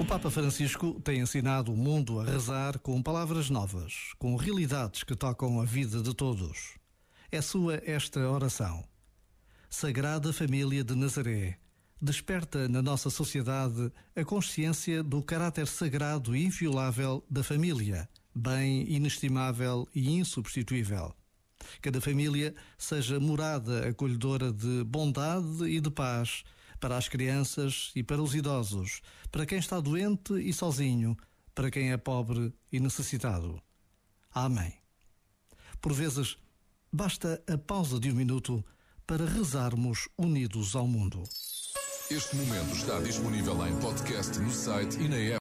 O Papa Francisco tem ensinado o mundo a rezar com palavras novas, com realidades que tocam a vida de todos. É sua esta oração. Sagrada Família de Nazaré, desperta na nossa sociedade a consciência do caráter sagrado e inviolável da família, bem inestimável e insubstituível. Cada família seja morada acolhedora de bondade e de paz para as crianças e para os idosos, para quem está doente e sozinho, para quem é pobre e necessitado. Amém. Por vezes, basta a pausa de um minuto para rezarmos unidos ao mundo. Este momento está disponível em podcast no site e na app.